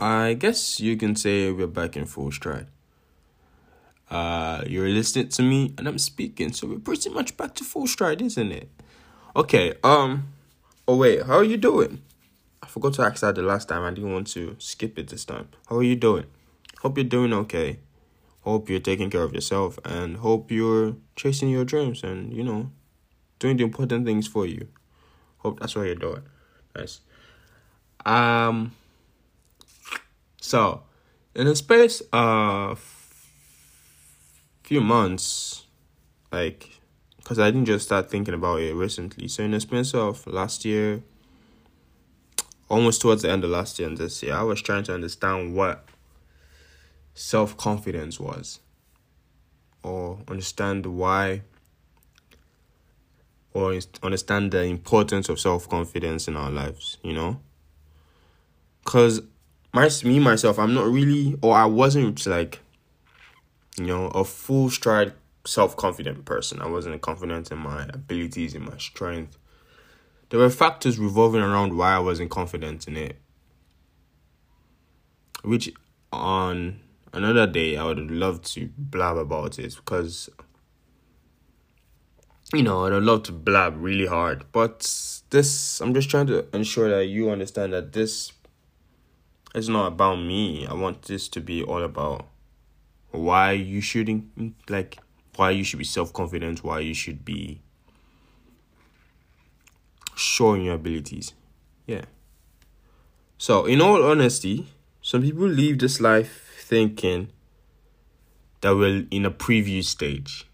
I guess you can say we're back in full stride. Uh, you're listening to me and I'm speaking, so we're pretty much back to full stride, isn't it? Okay. Um. Oh wait, how are you doing? I forgot to ask that the last time. I didn't want to skip it this time. How are you doing? Hope you're doing okay. Hope you're taking care of yourself and hope you're chasing your dreams and you know, doing the important things for you. Hope that's what you're doing. Nice. Um. So, in the space of few months, like, because I didn't just start thinking about it recently. So, in the space of last year, almost towards the end of last year and this year, I was trying to understand what self confidence was, or understand why, or understand the importance of self confidence in our lives, you know? Because my me myself, I'm not really, or I wasn't like, you know, a full stride self confident person. I wasn't confident in my abilities, in my strength. There were factors revolving around why I wasn't confident in it. Which on another day I would love to blab about it because you know, I'd love to blab really hard. But this I'm just trying to ensure that you understand that this it's not about me. I want this to be all about why you shouldn't like why you should be self confident, why you should be showing your abilities. Yeah. So, in all honesty, some people leave this life thinking that we're in a preview stage.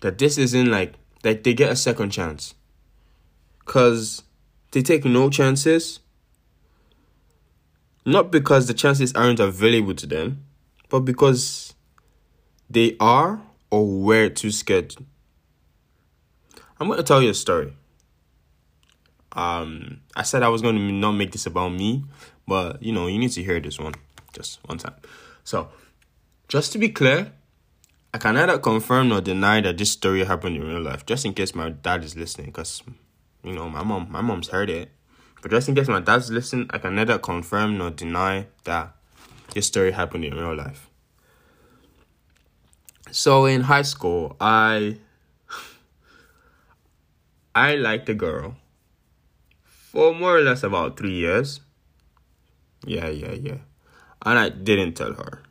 That this isn't like that they get a second chance. Cause they take no chances not because the chances aren't available to them, but because they are or were too scared. I'm going to tell you a story. Um, I said I was going to not make this about me, but you know, you need to hear this one just one time. So, just to be clear, I can neither confirm nor deny that this story happened in real life, just in case my dad is listening, because you know my mom, my mom's heard it. But just in case my dad's listening, I can neither confirm nor deny that this story happened in real life. So in high school, I I liked a girl for more or less about three years. Yeah, yeah, yeah. And I didn't tell her.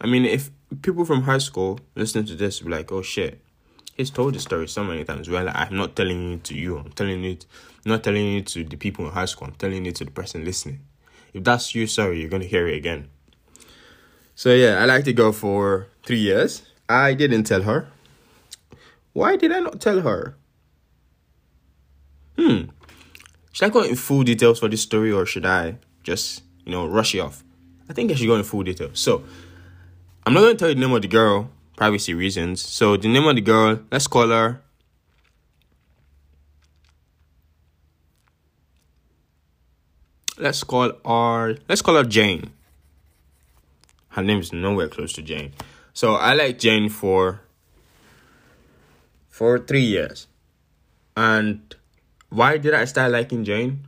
I mean, if people from high school listening to this be like, oh shit, he's told the story so many times. Well, I'm not telling it to you. I'm telling it, not telling it to the people in high school. I'm telling it to the person listening. If that's you, sorry, you're gonna hear it again. So yeah, I like to go for three years. I didn't tell her. Why did I not tell her? Hmm. Should I go in full details for this story or should I just, you know, rush it off? I think I should go in full details. So, I'm not to tell you the name of the girl privacy reasons. So the name of the girl, let's call her. Let's call her. Let's call her Jane. Her name is nowhere close to Jane. So I like Jane for for three years. And why did I start liking Jane?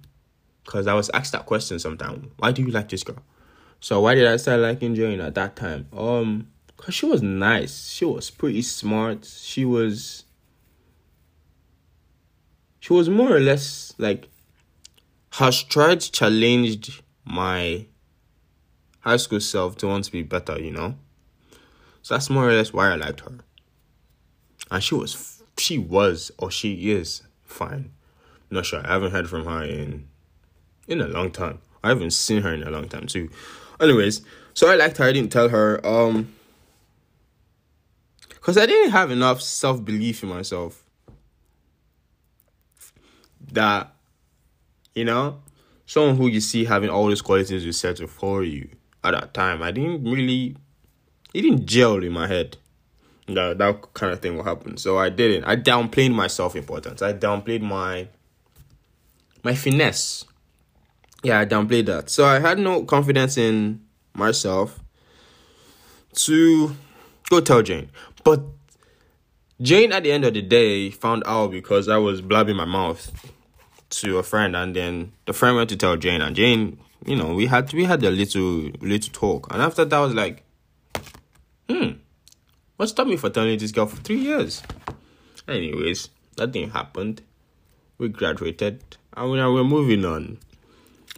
Because I was asked that question sometime. Why do you like this girl? So why did I start liking Jane at that time? Um Cause she was nice. She was pretty smart. She was she was more or less like her strides challenged my high school self to want to be better, you know? So that's more or less why I liked her. And she was she was or she is fine. not sure. I haven't heard from her in in a long time. I haven't seen her in a long time too. Anyways, so I liked her. I didn't tell her. Um because I didn't have enough self belief in myself that, you know, someone who you see having all these qualities will settle for you at that time. I didn't really, it didn't gel in my head. That, that kind of thing will happen. So I didn't. I downplayed my self importance. I downplayed my my finesse. Yeah, I downplayed that. So I had no confidence in myself to go tell Jane. But Jane, at the end of the day, found out because I was blabbing my mouth to a friend, and then the friend went to tell Jane, and Jane you know, we had we had a little little talk, and after that, I was like, hmm, what stopped me for telling this girl for three years? Anyways, that thing happened. We graduated, and we we're moving on.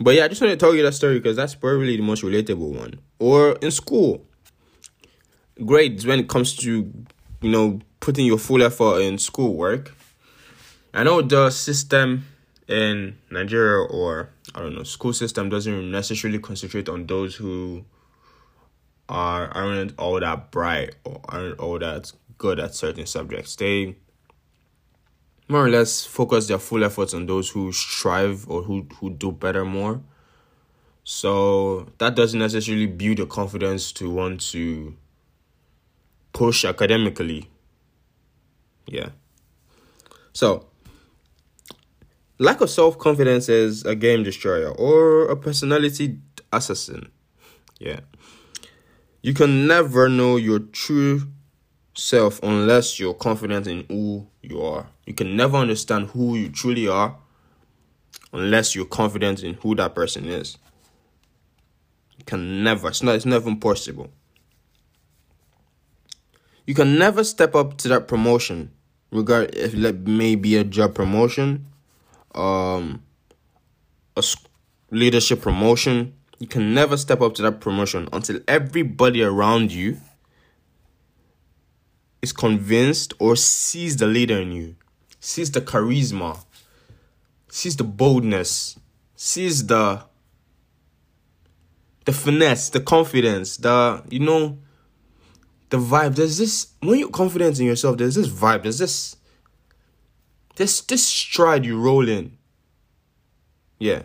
But yeah, I just want to tell you that story because that's probably the most relatable one. Or in school, grades when it comes to you know putting your full effort in schoolwork. I know the system in Nigeria or I don't know school system doesn't necessarily concentrate on those who are aren't all that bright or aren't all that good at certain subjects. They more or less focus their full efforts on those who strive or who who do better more. So that doesn't necessarily build the confidence to want to push academically. Yeah. So lack of self confidence is a game destroyer or a personality assassin. Yeah. You can never know your true self unless you're confident in who you are. You can never understand who you truly are unless you're confident in who that person is. You can never. It's not. It's never possible. You can never step up to that promotion, regard if it may be a job promotion, um, a leadership promotion. You can never step up to that promotion until everybody around you is convinced or sees the leader in you, sees the charisma, sees the boldness, sees the the finesse, the confidence, the you know the vibe. There's this when you're confident in yourself, there's this vibe, there's this this this stride you roll in. Yeah.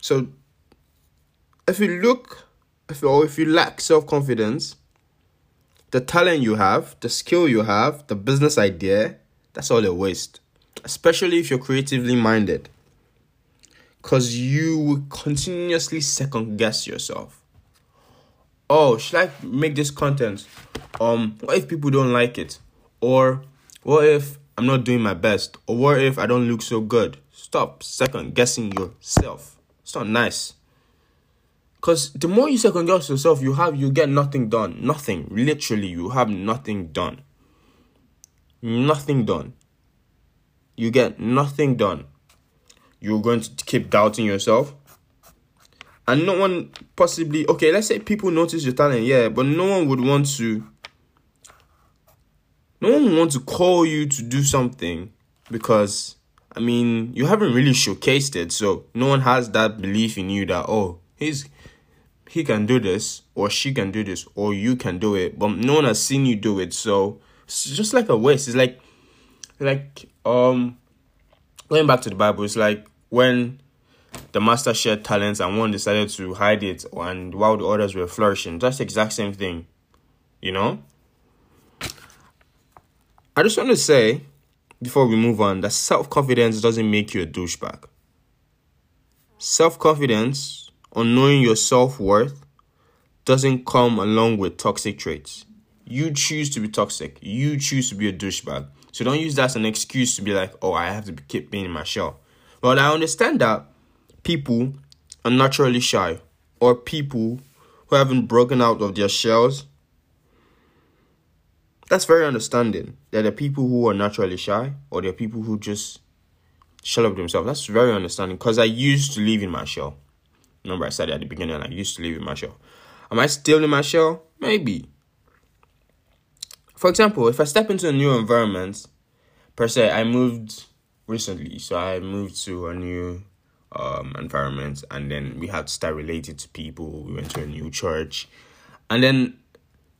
So if you look if or if you lack self-confidence, the talent you have, the skill you have, the business idea, that's all a waste. Especially if you're creatively minded. Because you will continuously second guess yourself. Oh, should I make this content? Um, what if people don't like it? Or what if I'm not doing my best? Or what if I don't look so good? Stop second guessing yourself. It's not nice. Because the more you second guess yourself, you have you get nothing done. Nothing. Literally, you have nothing done. Nothing done. You get nothing done. You're going to keep doubting yourself. And no one possibly okay, let's say people notice your talent, yeah, but no one would want to no one would want to call you to do something because I mean you haven't really showcased it, so no one has that belief in you that oh he's he can do this or she can do this or you can do it but no one has seen you do it so it's just like a waste. It's like like um going back to the bible it's like when the master shared talents and one decided to hide it and while the others were flourishing that's the exact same thing you know i just want to say before we move on that self-confidence doesn't make you a douchebag self-confidence on knowing your self worth doesn't come along with toxic traits. You choose to be toxic. You choose to be a douchebag. So don't use that as an excuse to be like, oh, I have to keep being in my shell. Well, I understand that people are naturally shy or people who haven't broken out of their shells. That's very understanding. There are people who are naturally shy or there are people who just shell up themselves. That's very understanding because I used to live in my shell. Remember, I said at the beginning, I used to live in my shell. Am I still in my shell? Maybe. For example, if I step into a new environment, per se, I moved recently, so I moved to a new um, environment, and then we had to start relating to people. We went to a new church, and then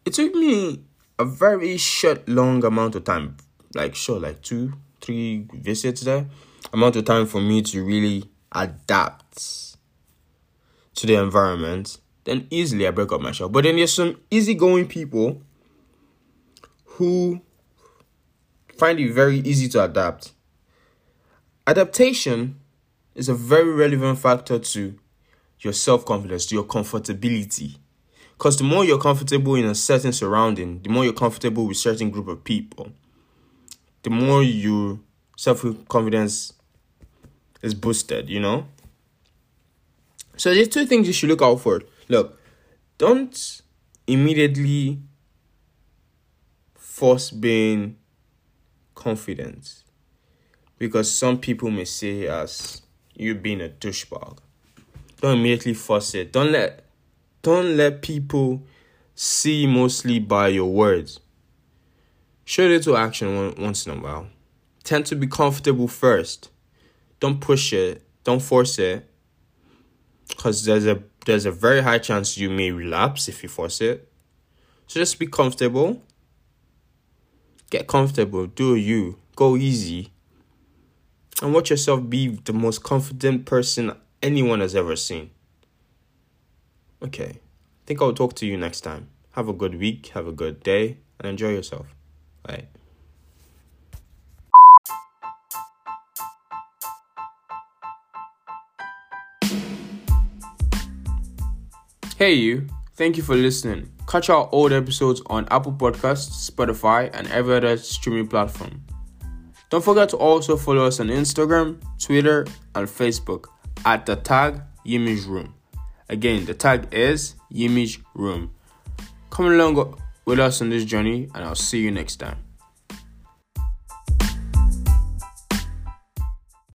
it took me a very short, long amount of time, like sure, like two, three visits there, amount of time for me to really adapt to the environment, then easily I break up my shell. But then there's some easygoing people who find it very easy to adapt. Adaptation is a very relevant factor to your self confidence, to your comfortability. Because the more you're comfortable in a certain surrounding, the more you're comfortable with certain group of people, the more your self confidence is boosted, you know? So there's two things you should look out for. Look, don't immediately force being confident because some people may see as you being a douchebag. Don't immediately force it. Don't let don't let people see mostly by your words. Show it to action once in a while. Tend to be comfortable first. Don't push it. Don't force it. Cause there's a there's a very high chance you may relapse if you force it. So just be comfortable. Get comfortable. Do you. Go easy. And watch yourself be the most confident person anyone has ever seen. Okay. I think I'll talk to you next time. Have a good week, have a good day, and enjoy yourself. Bye. Hey, you. Thank you for listening. Catch our old episodes on Apple Podcasts, Spotify, and every other streaming platform. Don't forget to also follow us on Instagram, Twitter, and Facebook at the tag Yimage Room. Again, the tag is Yimage Room. Come along with us on this journey, and I'll see you next time.